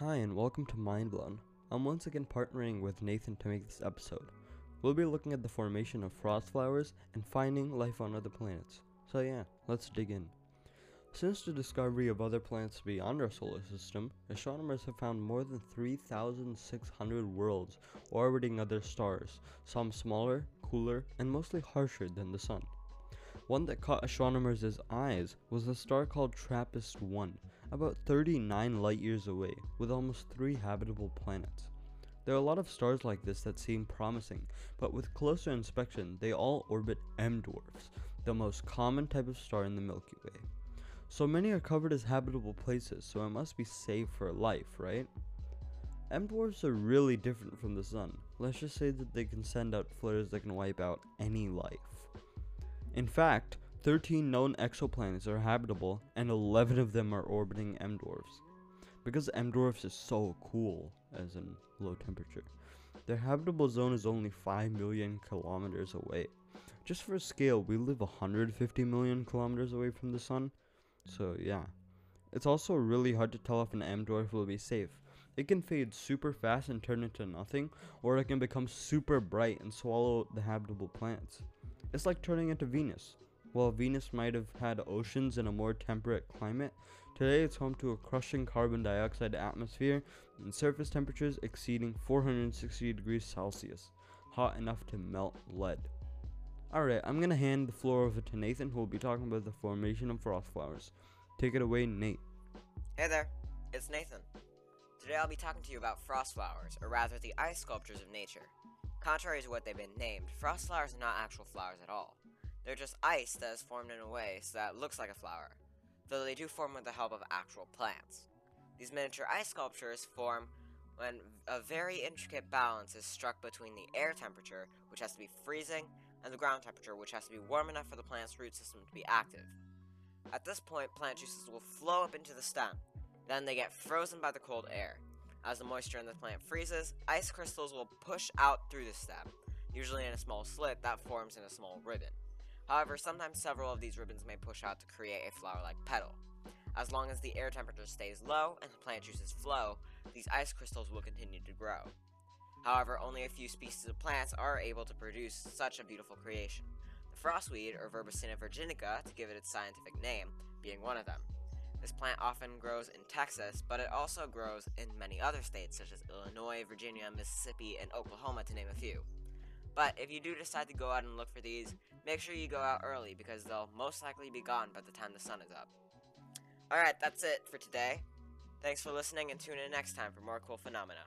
Hi, and welcome to Mind Blown. I'm once again partnering with Nathan to make this episode. We'll be looking at the formation of frost flowers and finding life on other planets. So, yeah, let's dig in. Since the discovery of other planets beyond our solar system, astronomers have found more than 3,600 worlds orbiting other stars, some smaller, cooler, and mostly harsher than the Sun. One that caught astronomers' eyes was a star called TRAPPIST 1, about 39 light years away, with almost three habitable planets. There are a lot of stars like this that seem promising, but with closer inspection, they all orbit M dwarfs, the most common type of star in the Milky Way. So many are covered as habitable places, so it must be safe for life, right? M dwarfs are really different from the Sun. Let's just say that they can send out flares that can wipe out any life. In fact, 13 known exoplanets are habitable, and 11 of them are orbiting M dwarfs. Because M dwarfs is so cool, as in low temperature, their habitable zone is only 5 million kilometers away. Just for scale, we live 150 million kilometers away from the sun, so yeah. It's also really hard to tell if an M dwarf will be safe. It can fade super fast and turn into nothing, or it can become super bright and swallow the habitable planets. It's like turning into Venus. While Venus might have had oceans and a more temperate climate, today it's home to a crushing carbon dioxide atmosphere and surface temperatures exceeding 460 degrees Celsius, hot enough to melt lead. Alright, I'm gonna hand the floor over to Nathan who will be talking about the formation of frost flowers. Take it away, Nate. Hey there, it's Nathan. Today I'll be talking to you about frost flowers, or rather the ice sculptures of nature. Contrary to what they've been named, frost flowers are not actual flowers at all. They're just ice that is formed in a way so that it looks like a flower, though they do form with the help of actual plants. These miniature ice sculptures form when a very intricate balance is struck between the air temperature, which has to be freezing, and the ground temperature, which has to be warm enough for the plant's root system to be active. At this point, plant juices will flow up into the stem, then they get frozen by the cold air. As the moisture in the plant freezes, ice crystals will push out through the stem, usually in a small slit that forms in a small ribbon. However, sometimes several of these ribbons may push out to create a flower-like petal. As long as the air temperature stays low and the plant juices flow, these ice crystals will continue to grow. However, only a few species of plants are able to produce such a beautiful creation. The frostweed, or Verbesina virginica, to give it its scientific name, being one of them. This plant often grows in Texas, but it also grows in many other states such as Illinois, Virginia, Mississippi, and Oklahoma to name a few. But if you do decide to go out and look for these, make sure you go out early because they'll most likely be gone by the time the sun is up. Alright, that's it for today. Thanks for listening and tune in next time for more cool phenomena.